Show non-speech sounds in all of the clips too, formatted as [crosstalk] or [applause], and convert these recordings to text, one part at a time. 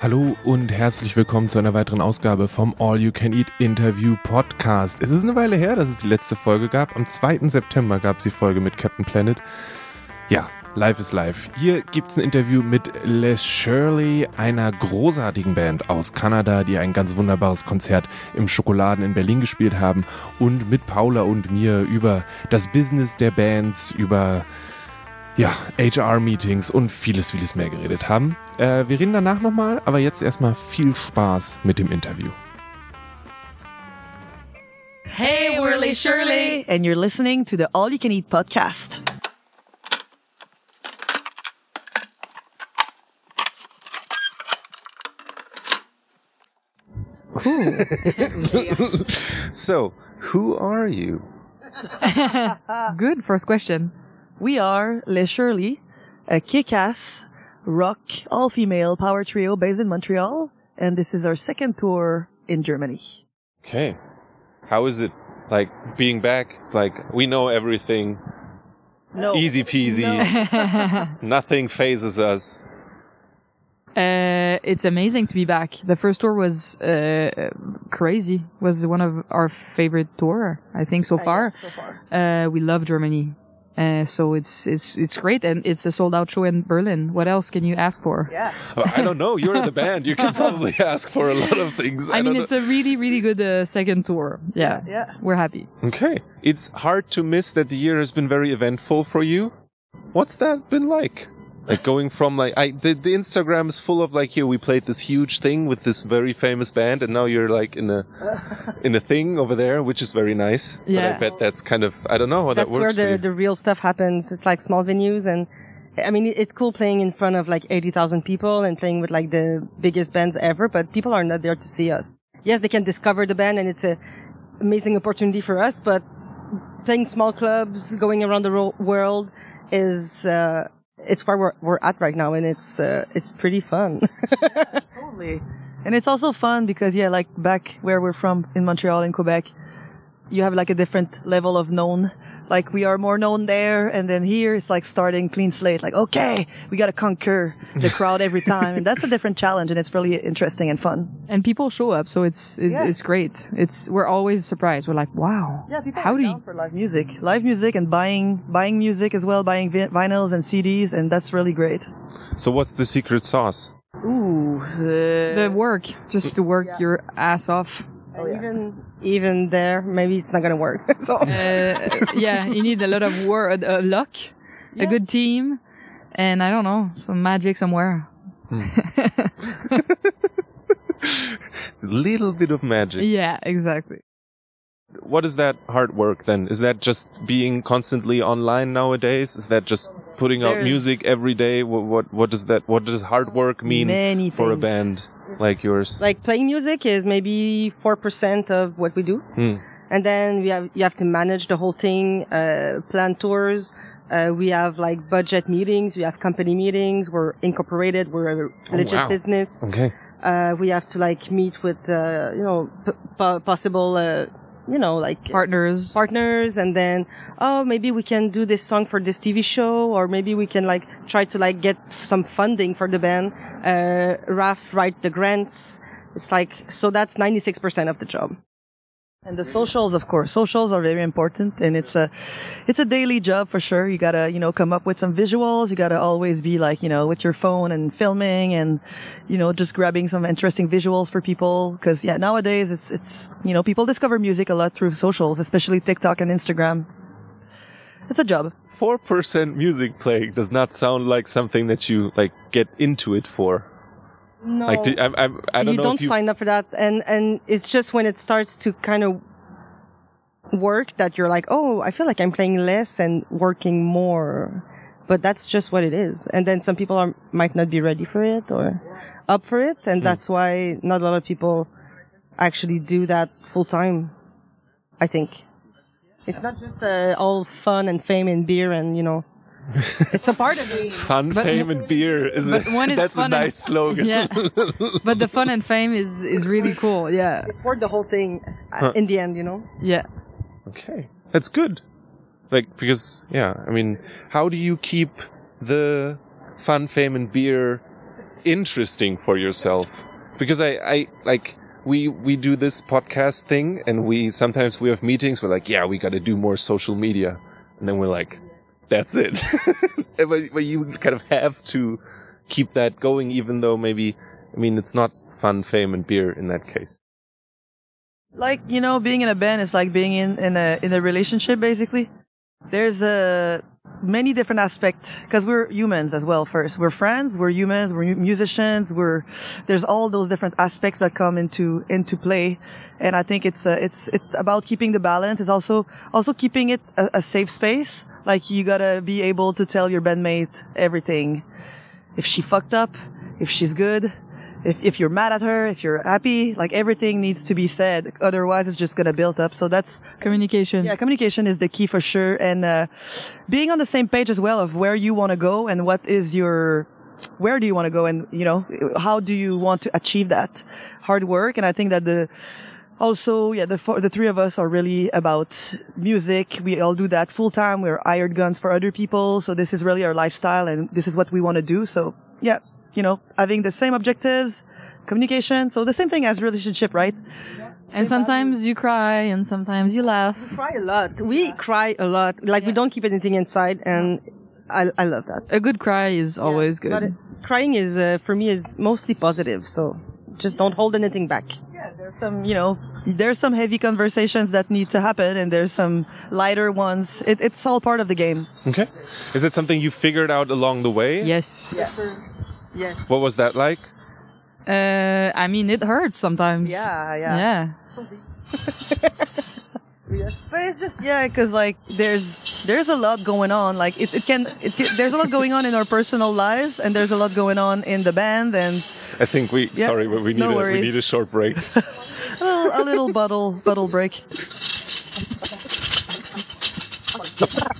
Hallo und herzlich willkommen zu einer weiteren Ausgabe vom All You Can Eat Interview Podcast. Es ist eine Weile her, dass es die letzte Folge gab. Am 2. September gab es die Folge mit Captain Planet. Ja, Live is Live. Hier gibt es ein Interview mit Les Shirley, einer großartigen Band aus Kanada, die ein ganz wunderbares Konzert im Schokoladen in Berlin gespielt haben und mit Paula und mir über das Business der Bands, über ja, HR-Meetings und vieles, vieles mehr geredet haben. Äh, wir reden danach nochmal, aber jetzt erstmal viel Spaß mit dem Interview. Hey, Whirly Shirley! and you're listening to the All You Can Eat podcast. [laughs] So, who are you? [laughs] Good first question. We are Les Shirley, a kick-ass rock all-female power trio based in Montreal, and this is our second tour in Germany. Okay. How is it like being back? It's like we know everything. No, Easy peasy. No. [laughs] Nothing phases us. Uh, it's amazing to be back. The first tour was uh, crazy. Was one of our favorite tour, I think, so far. so far. Uh, we love Germany. Uh, so it's it's it's great, and it's a sold out show in Berlin. What else can you ask for? Yeah. Oh, I don't know. You're the band. You can probably [laughs] ask for a lot of things. I, mean, don't it's a really really good uh, second tour. Yeah, Yeah. we're happy. okay. It's hard to miss that the year has been very eventful for you. What's that been like? Like going from like I the, the Instagram is full of like here we played this huge thing with this very famous band and now you're like in a [laughs] in a thing over there which is very nice. But I Yeah. bet that's kind of I don't know how that's that where works. for the, the real stuff happens. It's like small venues and I mean, it's cool playing in front of like 80,000 people and playing with like the biggest bands ever, but people are not there to see us. Yes, they can discover the band and it's a amazing opportunity for us, but playing small clubs, going around the ro- world is, uh, it's where we're, we're at right now and it's, uh, it's pretty fun. [laughs] Totally. And it's also fun because, yeah, like back where we're from in Montreal in Quebec, you have like a different level of known. Like we are more known there. And then here it's like starting clean slate. Like, okay, we got to conquer the crowd every time. and that's a different challenge. And it's really interesting and fun. And people show up, so it's it's, Yeah. it's great. It's we're always surprised. We're like, wow, Yeah, people how are do down you? for live music, live music and buying, buying music as well, buying vi- vinyls and CDs. And that's really great. so what's the secret sauce? Ooh, uh, the work just to work Yeah. your ass off and even, even there, maybe it's not going to work. [laughs] so. uh, yeah you need a lot of work uh, luck a good team and i don't know some magic somewhere A [laughs] little bit of magic. yeah exactly What is that hard work then? Is that just being constantly online nowadays? Is that just putting out music every day? What, what what does that what does hard work mean for a band like yours? like playing music is maybe 4% of what we do. Hmm. And then we have, you have to manage the whole thing, uh, plan tours. Uh, we have like budget meetings. We have company meetings. We're incorporated. We're a legit wow. business. Okay. Uh, we have to like meet with, uh, you know, p- po- possible, uh, you know, like partners partners and then oh maybe we can do this song for this tv show or maybe we can like try to like get some funding for the band uh raf writes the grants it's like so that's 96% of the job And the socials, of course, socials are very important, and it's a, it's a daily job for sure. You gotta, you know, come up with some visuals. You gotta always be like, you know, with your phone and filming, and you know, just grabbing some interesting visuals for people. Because yeah, nowadays it's it's you know, people discover music a lot through socials, especially TikTok and Instagram. It's a job. Four percent music playing does not sound like something that you like get into it for. no Like do- I, I, I don't know. you know don't if you. sign up for that and and it's just when it starts to kind of work that you're like oh i feel like i'm playing less and working more but that's just what it is and then some people are might not be ready for it or up for it and hmm. that's why not a lot of people actually do that full time i think it's not just uh, all fun and fame and beer and you know [laughs] it's a part of it Fun, But- fame, and beer. Isn't but it? when it's That's a fun and- nice slogan. [laughs] yeah but the fun and fame is is really cool yeah it's worth the whole thing uh, in the end you know yeah Okay, that's good. Like because yeah, I mean, how do you keep the fun, fame, and beer interesting for yourself? Because I, I like we we do this podcast thing, and we sometimes we have meetings. We're like, yeah, we got to do more social media, and then we're like, that's it. [laughs] but, but you kind of have to keep that going, even though maybe, I mean, it's not fun, fame, and beer in that case. Like you know, being in a band is like being in in a in a relationship. Basically, there's a many different aspects because we're humans as well. First, we're friends, we're humans, we're musicians. We're there's all those different aspects that come into into play, and I think it's uh, it's it's about keeping the balance. It's also also keeping it a, a safe space. Like you gotta be able to tell your bandmate everything. If she fucked up, if she's good, if, if you're mad at her, if you're happy, like everything needs to be said. Otherwise, it's just gonna build up. So that's Communication. yeah, communication is the key for sure, and uh, being on the same page as well of where you want to go and what is your where do you want to go, and you know how do you want to achieve that hard work. And I think that the also yeah the four, the three of us are really about music. We all do that full time. We're hired guns for other people, so this is really our lifestyle, and this is what we want to do. So yeah, you know, having the same objectives, communication. So the same thing as relationship, right? and sometimes you cry and sometimes you laugh. cry a lot. We cry a lot. Like we don't keep anything inside, and I I love that. A good cry is always good. But it- crying is uh, for me is mostly positive. So just don't hold anything back. Yeah, there's some, you know, there's some heavy conversations that need to happen, and there's some lighter ones. It, it's all part of the game. Okay. Is it something you figured out along the way? yes. Yes. What was that like? Uh, I mean, it hurts sometimes. Yeah, yeah. Yeah. [laughs] But it's just yeah, because like there's there's a lot going on. Like it, it can it, can- there's a lot going on in our personal lives, and there's a lot going on in the band, and I think we. Yeah, sorry, but we need no a, we need a short break. [laughs] a little, a little bottle bottle break. [laughs]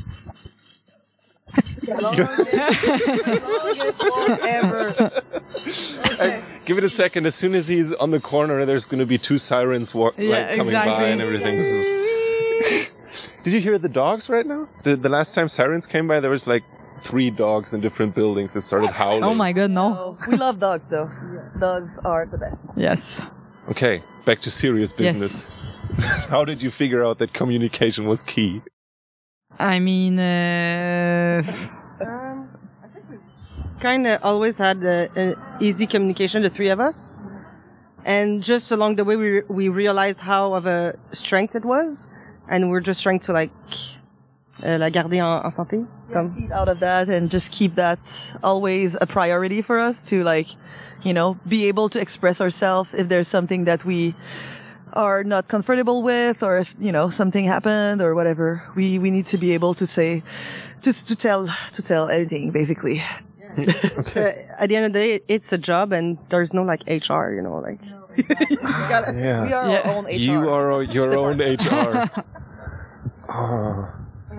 [laughs] Longest walk ever. Give it a second. As soon as he's on the corner, there's going to be two sirens walk, Yeah, like, coming by and everything. This is... [laughs] Did you hear the dogs right now? The the last time sirens came by, there was like three dogs in different buildings that started howling. Oh my god, no. Oh, we love dogs though. Dogs are the best. Yes. Okay, back to serious business. Yes. [laughs] How did you figure out that communication was key? I mean, uh, kind of always had uh, an easy communication, the three of us. And just along the way, we, we realized how of a strength it was. And we're just trying to like, uh, la garder en, en santé. Comme. Feed out of that and just keep that always a priority for us to like, you know, be able to express ourselves if there's something that we are not comfortable with or if, you know, something happened or whatever. We, we need to be able to say, just to tell, to tell everything basically. [laughs] Uh, at the end of the day, it's a job and there's no like HR, you know, like. We gotta, [laughs] Yeah. we are Yeah. our own HR. You are your [laughs] own HR. Oh,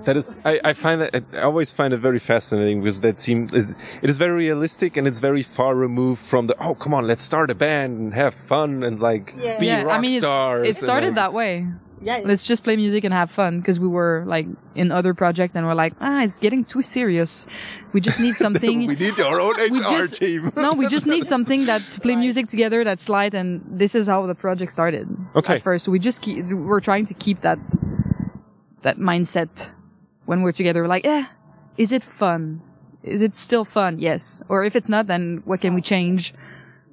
that is, I, I find that, I always find it very fascinating because that seems, it is very realistic and it's very far removed from the, oh, come on, let's start a band and have fun and like be yeah, rock I mean, stars. it started like- that way. Yeah. Let's just play music and have fun because we were like in other project and we're like, ah, it's getting too serious. We just need [laughs] something. we need our own HR [laughs] we just, team. [laughs] no, we just need something that to play music together that's light, and this is how the project started. Okay. At first, we just keep, we're trying to keep that that mindset when we're together. We're like, eh, is it fun? Is it still fun? Yes. Or if it's not, then what can we change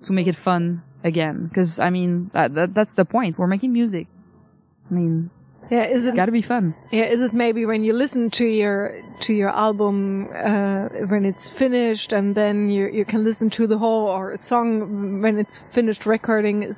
to make it fun again? Because I mean, that, that that's the point. We're making music. I mean, Yeah, is it gotta be fun. yeah, is it maybe when you listen to your to your album uh, when it's finished and then you you can listen to the whole or a song when it's finished recording is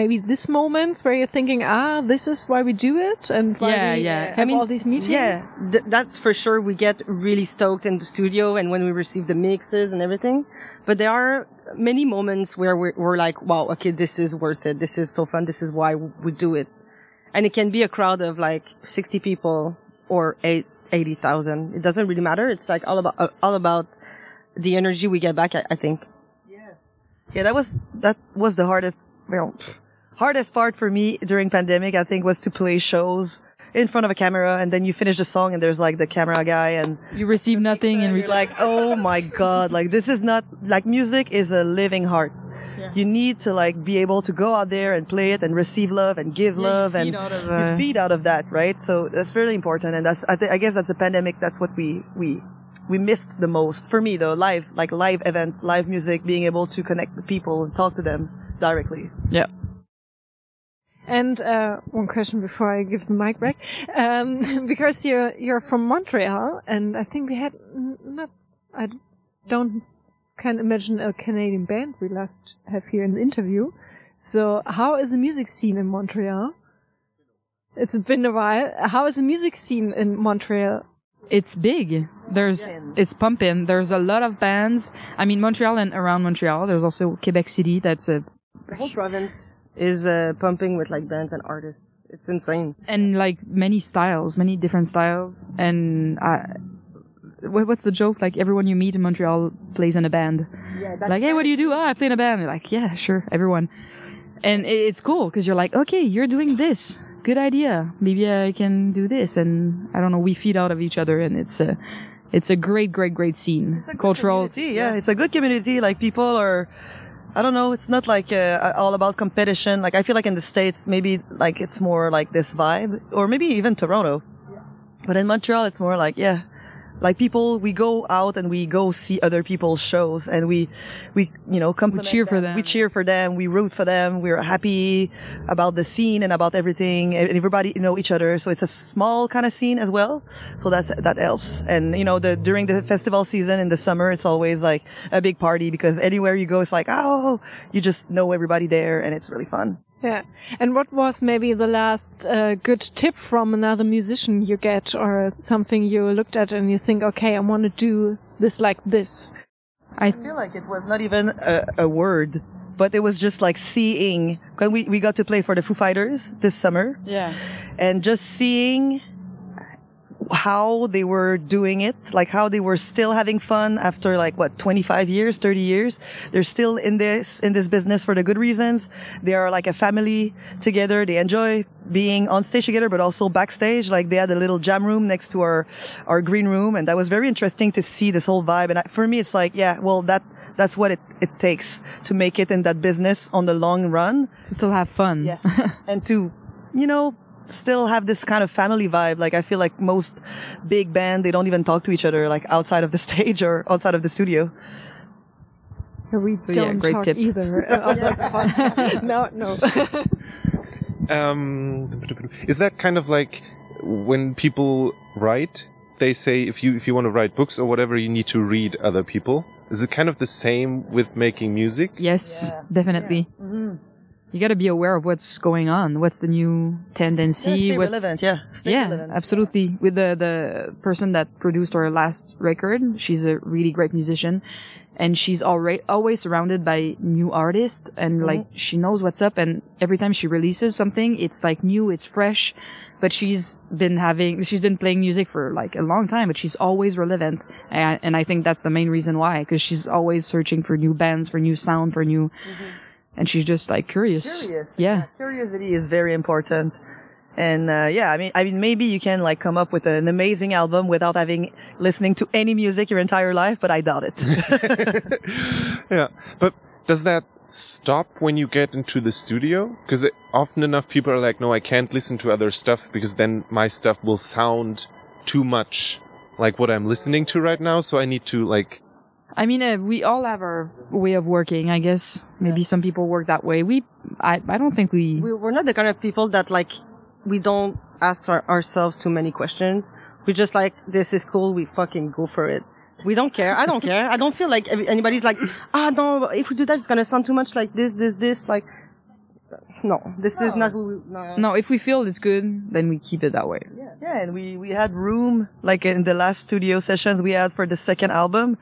maybe this moments where you're thinking ah this is why we do it and why Yeah, we yeah. have I mean, all these meetings Yeah, th- that's for sure. We get really stoked in the studio and when we receive the mixes and everything. But there are many moments where we're, we're like, wow, okay, this is worth it. This is so fun. This is why we do it. And it can be a crowd of like 60 people or eight, 80,000. It doesn't really matter. It's like all about, uh, all about the energy we get back, I, I think. Yeah, Yeah, that was that was the hardest, well, hardest part for me during pandemic. I think was to play shows in front of a camera and then you finish the song and there's like the camera guy and You receive nothing and you're like, oh my god, like this is not like music is a living heart. You need to like be able to go out there and play it and receive love and give love and feed out of, you uh, feed out of that, right? So that's really important, and that's I, th- I guess that's a pandemic. That's what we we we missed the most for me though. Live like live events, live music, being able to connect with people and talk to them directly. yeah. And uh, one question before I give the mic back, um, [laughs] because you're you're from Montreal, and I think we had n- not. I d- don't can imagine a Canadian band we last have here in the interview. So, how is the music scene in Montreal? It's been a while. How is the music scene in Montreal? It's big. There's, it's pumping. There's a lot of bands. I mean, Montreal and around Montreal. There's also Quebec City. That's a, The whole province is uh, pumping with like bands and artists. It's insane. and like many styles, many different styles. And I, wha- what's the joke? Like everyone you meet in Montreal plays in a band. Yeah, that's like, hey, what do you do? Oh, I play in a band. They're like, yeah, sure, everyone. And it's cool because you're like, okay, you're doing this. Good idea. Maybe I can do this. And I don't know, we feed out of each other and it's a, it's a great, great, great scene. Cultural. community, yeah, it's a good community. Like people are, I don't know, it's not like uh, all about competition. Like I feel like in the states, maybe like it's more like this vibe, or maybe even Toronto. Yeah. But in Montreal, it's more like yeah, like people we go out and we go see other people's shows and we we you know compliment cheer for them. we cheer for them. We root for them. We're happy about the scene and about everything. And everybody know each other. So it's a small kind of scene as well. So that's that helps. And you know the during the festival season in the summer it's always like a big party because anywhere you go it's like oh you just know everybody there and it's really fun Yeah. And what was maybe the last uh, good tip from another musician you get or something you looked at and you think, okay, I want to do this like this? I I feel like it was not even a, a word, but it was just like seeing. Cause we, we got to play for the Foo Fighters this summer yeah. and just seeing how they were doing it, like how they were still having fun after like what, 25 years, 30 years. They're still in this, in this business for the good reasons. They are like a family together. They enjoy being on stage together, but also backstage. Like they had a little jam room next to our, our green room. And that was very interesting to see this whole vibe. And for me, it's like, yeah, well, that, that's what it, it takes to make it in that business on the long run. To still have fun. Yes. and to, you know, still have this kind of family vibe. Like I feel like most big band, they don't even talk to each other like outside of the [laughs] stage or outside of the studio. We yeah, don't great talk tip. either. uh, [laughs] outside the fun. [laughs] no, no. Um, is that kind of like when people write? They say if you if you want to write books or whatever, you need to read other people. Is it kind of the same with making music? Yes, definitely. Mm-hmm. You got to be aware of what's going on. What's the new tendency? Yeah, stay what's relevant. Yeah. Stay yeah, relevant. absolutely. With the the person that produced our last record, she's a really great musician, and she's already always surrounded by new artists, and mm-hmm. like she knows what's up. And every time she releases something, it's like new, it's fresh. But she's been having, she's been playing music for like a long time, but she's always relevant, and, and I think that's the main reason why, because she's always searching for new bands, for new sound, for new, mm-hmm. And she's just like curious. Curious. Yeah. Curiosity is very important. And uh, yeah, I mean, I mean, maybe you can like come up with an amazing album without having listening to any music your entire life, but I doubt it. [laughs] Yeah, but does that stop when you get into the studio? Because often enough people are like, no, I can't listen to other stuff because then my stuff will sound too much like what I'm listening to right now. So I need to like, I mean, uh, we all have our way of working, I guess. Maybe some people work that way. We, I, I don't think we, We, we're not the kind of people that like, we don't ask our, ourselves too many questions. We just like, this is cool. We fucking go for it. We don't care. I don't care. I don't feel like anybody's like, ah, no, if we do that, it's gonna sound too much like this, this, this. Like, no, this is not who we, no. no, if we feel it's good, then we keep it that way. Yeah. Yeah, and we, we had room, like in the last studio sessions we had for the second album,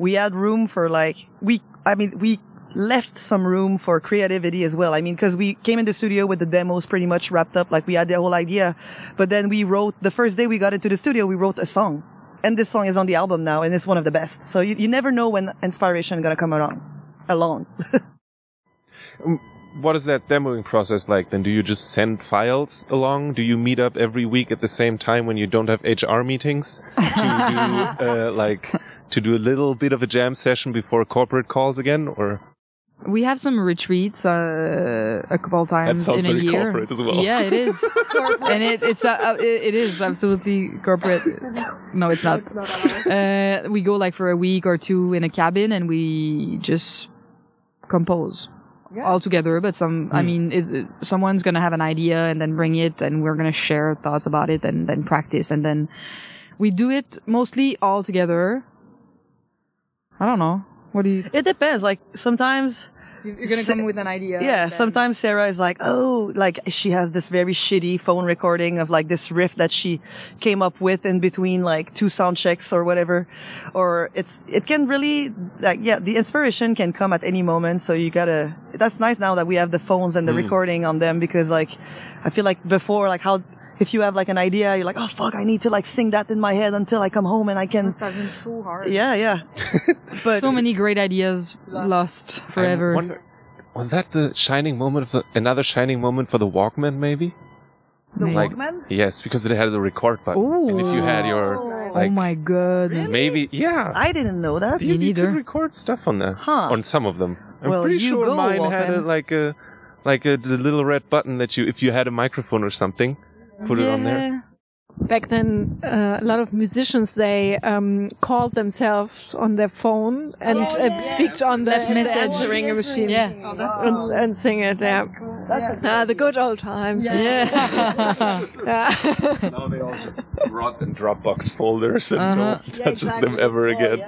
we had room for like, we, I mean, we left some room for creativity as well. I mean, cause we came in the studio with the demos pretty much wrapped up, like we had the whole idea, but then we wrote, the first day we got into the studio, we wrote a song. And this song is on the album now, and it's one of the best. So you, you never know when inspiration gonna come along. Along. [laughs] what is that demoing process like then? Do you just send files along? Do you meet up every week at the same time when you don't have HR meetings to do [laughs] uh, like to do a little bit of a jam session before corporate calls again? Or We have some retreats uh, a couple times sounds in a very year. corporate as well. Yeah, it is, [laughs] and it, it's uh, uh, it, it is absolutely corporate. No, it's not. uh, we go like for a week or two in a cabin, and we just compose all together. But some, I mean, is someone's gonna have an idea and then bring it, and we're gonna share thoughts about it, and then practice, and then we do it mostly all together. I don't know. What do you? It depends. Like sometimes, You're gonna come with an idea. yeah, then- sometimes Sarah is like, oh, like she has this very shitty phone recording of like this riff that she came up with in between like two sound checks or whatever. Or it's, it can really, like, yeah, the inspiration can come at any moment. So you gotta, that's nice now that we have the phones and the hmm. recording on them because like, I feel like before, like how, if you have like an idea, you're like, oh fuck, I need to like sing that in my head until I come home and I can, must have been so hard. yeah, yeah. [laughs] but So many great ideas lost, I forever. wonder, was that the shining moment of the, another shining moment for the Walkman? Maybe. the Like- Walkman? Yes, because it has a record button. And if you had your oh my god. maybe yeah. I didn't know that. you, Me you could record stuff on that. Huh. On some of them. I'm Well, pretty you sure go, mine had a, Walkman. like a like a the little red button that you if you had a microphone or something, put it on there. Back then, uh, a lot of musicians they um, called themselves on their phone and uh, speak on the, Left the message. answering machine. Yeah. and, and sing it. Yeah, uh, the good old times. Yeah. Yeah. [laughs] now they all just rot in Dropbox folders and no Uh-huh. one touches them ever again.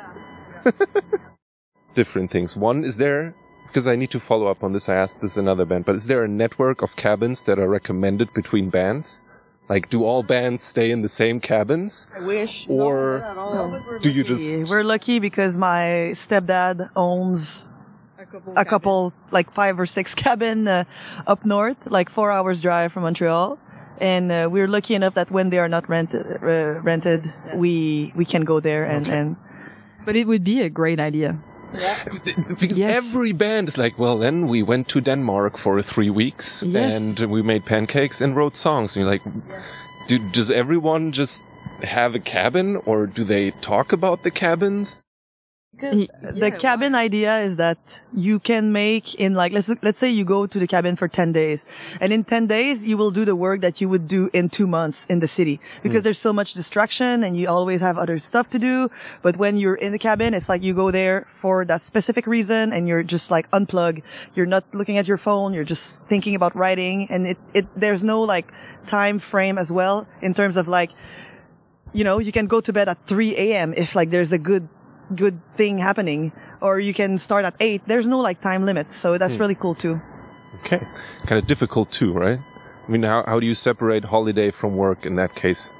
[laughs] Different things. One is there because I need to follow up on this. I asked this another band, but is there a network of cabins that are recommended between bands? Like, do all bands stay in the same cabins? I wish. Or do you just We're lucky because my stepdad owns a couple, like five or six [laughs] cabin uh, up north, like four hours drive from Montreal. And uh, we're lucky enough that when they are not rented, uh, rented, we we can go there and and But it would be a great idea. [laughs] Because Yes. every band is like, well, then we went to Denmark for three weeks Yes. and we made pancakes and wrote songs. And you're like, do, does everyone just have a cabin or do they talk about the cabins? The cabin idea is that you can make in like let's let's say you go to the cabin for 10 days and in 10 days you will do the work that you would do in 2 months in the city because mm. there's so much distraction and you always have other stuff to do but when you're in the cabin it's like you go there for that specific reason and you're just like unplug you're not looking at your phone you're just thinking about writing and it it there's no like time frame as well in terms of like you know, you can go to bed at 3 a.m. if like there's a good, good thing happening, or you can start at 8. There's no like time limit. So that's really cool too. Okay. Kind of difficult too, right? I mean, how, how do you separate holiday from work in that case?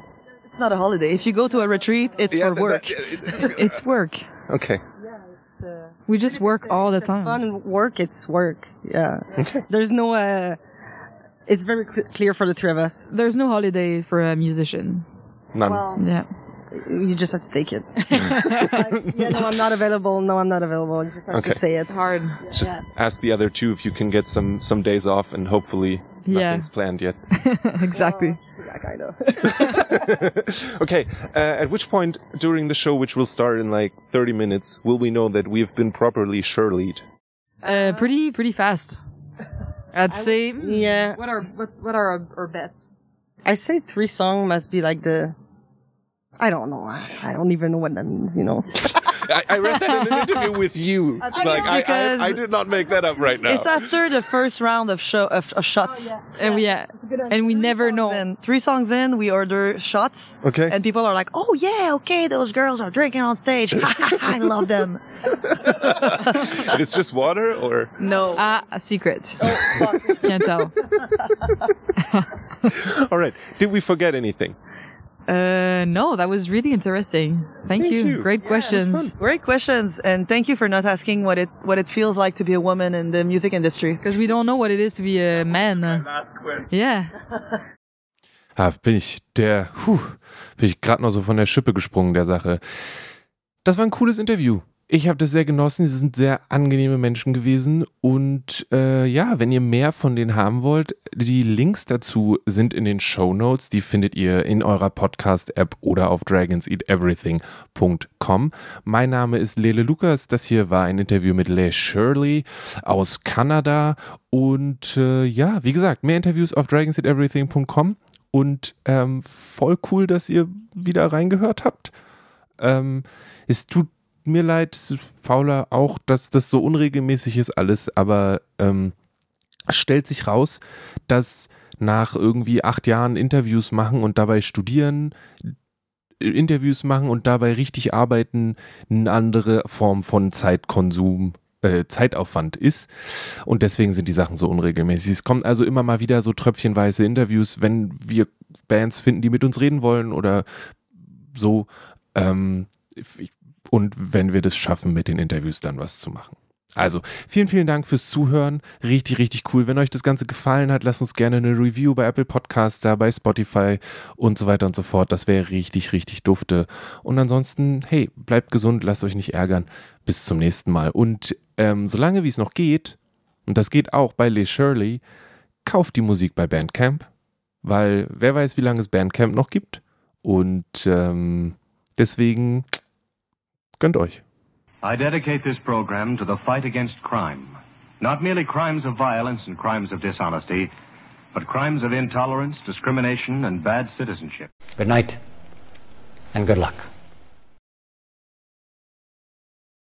It's not a holiday. If you go to a retreat, it's for work. [laughs] It's work. okay. Yeah, it's. We just work all the time. Fun and work, it's work. Yeah. Okay. There's no, uh, it's very clear for the three of us. There's no holiday for a musician. None. Yeah. You just have to take it. [laughs] Like, [laughs] yeah, no, I'm not available. No, I'm not available. You just have Okay. to say it. Hard. Just ask the other two if you can get some, some days off and hopefully Yeah. nothing's planned yet. [laughs] exactly. Yeah, kind of. okay, uh, at which point during the show, which will start in like 30 minutes, will we know that we've been properly Shirleyed? Uh, pretty, pretty fast. I'd say. Yeah. What are what, what are our, our bets? I say three song must be like the. I don't know. I I don't even know what that means. You know. [laughs] I, I read that in an interview with you. [laughs] think like, it's I, because- I, I did not make that up right now. It's after the first round of show of, of shots. And we, yeah. And we never know. Then three songs in, we order shots. Okay. And people are like, "Oh yeah, okay, those girls are drinking on stage. [laughs] I love them." It's just water, or No. Ah, a secret. Oh, Can't tell. all right? Did we forget anything? Uh, no, that was really interesting. Thank, Thank you. you. Great questions. Great questions, and thank you for not asking what it what it feels like to be a woman in the music industry. Because we don't know what it is to be a man. Yeah. [laughs] Ah, bin ich der, puh, bin ich gerade noch so von der Schippe gesprungen der Sache. Das war ein cooles Interview. Ich habe das sehr genossen. Sie sind sehr angenehme Menschen gewesen. Und äh, ja, wenn ihr mehr von denen haben wollt, die Links dazu sind in den Show Notes. Die findet ihr in eurer Podcast-App oder auf dragonseateverything.com. Mein Name ist Lele Lukas. Das hier war ein Interview mit Les Shirley aus Kanada. Und äh, ja, wie gesagt, mehr Interviews auf dragonseateverything.com. Und ähm, voll cool, dass ihr wieder reingehört habt. Ähm, es tut mir leid, Fauler, auch, dass das so unregelmäßig ist alles, aber ähm, stellt sich raus, dass nach irgendwie acht Jahren Interviews machen und dabei studieren, Interviews machen und dabei richtig arbeiten, eine andere Form von Zeitkonsum äh, Zeitaufwand ist. Und deswegen sind die Sachen so unregelmäßig. Es kommt also immer mal wieder so tröpfchenweise Interviews, wenn wir Bands finden, die mit uns reden wollen oder so. Ähm, ich und wenn wir das schaffen, mit den Interviews dann was zu machen. Also, vielen, vielen Dank fürs Zuhören. Richtig, richtig cool. Wenn euch das Ganze gefallen hat, lasst uns gerne eine Review bei Apple Podcasts da, bei Spotify und so weiter und so fort. Das wäre richtig, richtig dufte. Und ansonsten, hey, bleibt gesund, lasst euch nicht ärgern. Bis zum nächsten Mal. Und ähm, solange wie es noch geht, und das geht auch bei Lee Shirley, kauft die Musik bei Bandcamp, weil wer weiß, wie lange es Bandcamp noch gibt. Und ähm, deswegen Gönnt euch. I dedicate this program to the fight against crime. Not merely crimes of violence and crimes of dishonesty, but crimes of intolerance, discrimination, and bad citizenship. Good night, and good luck.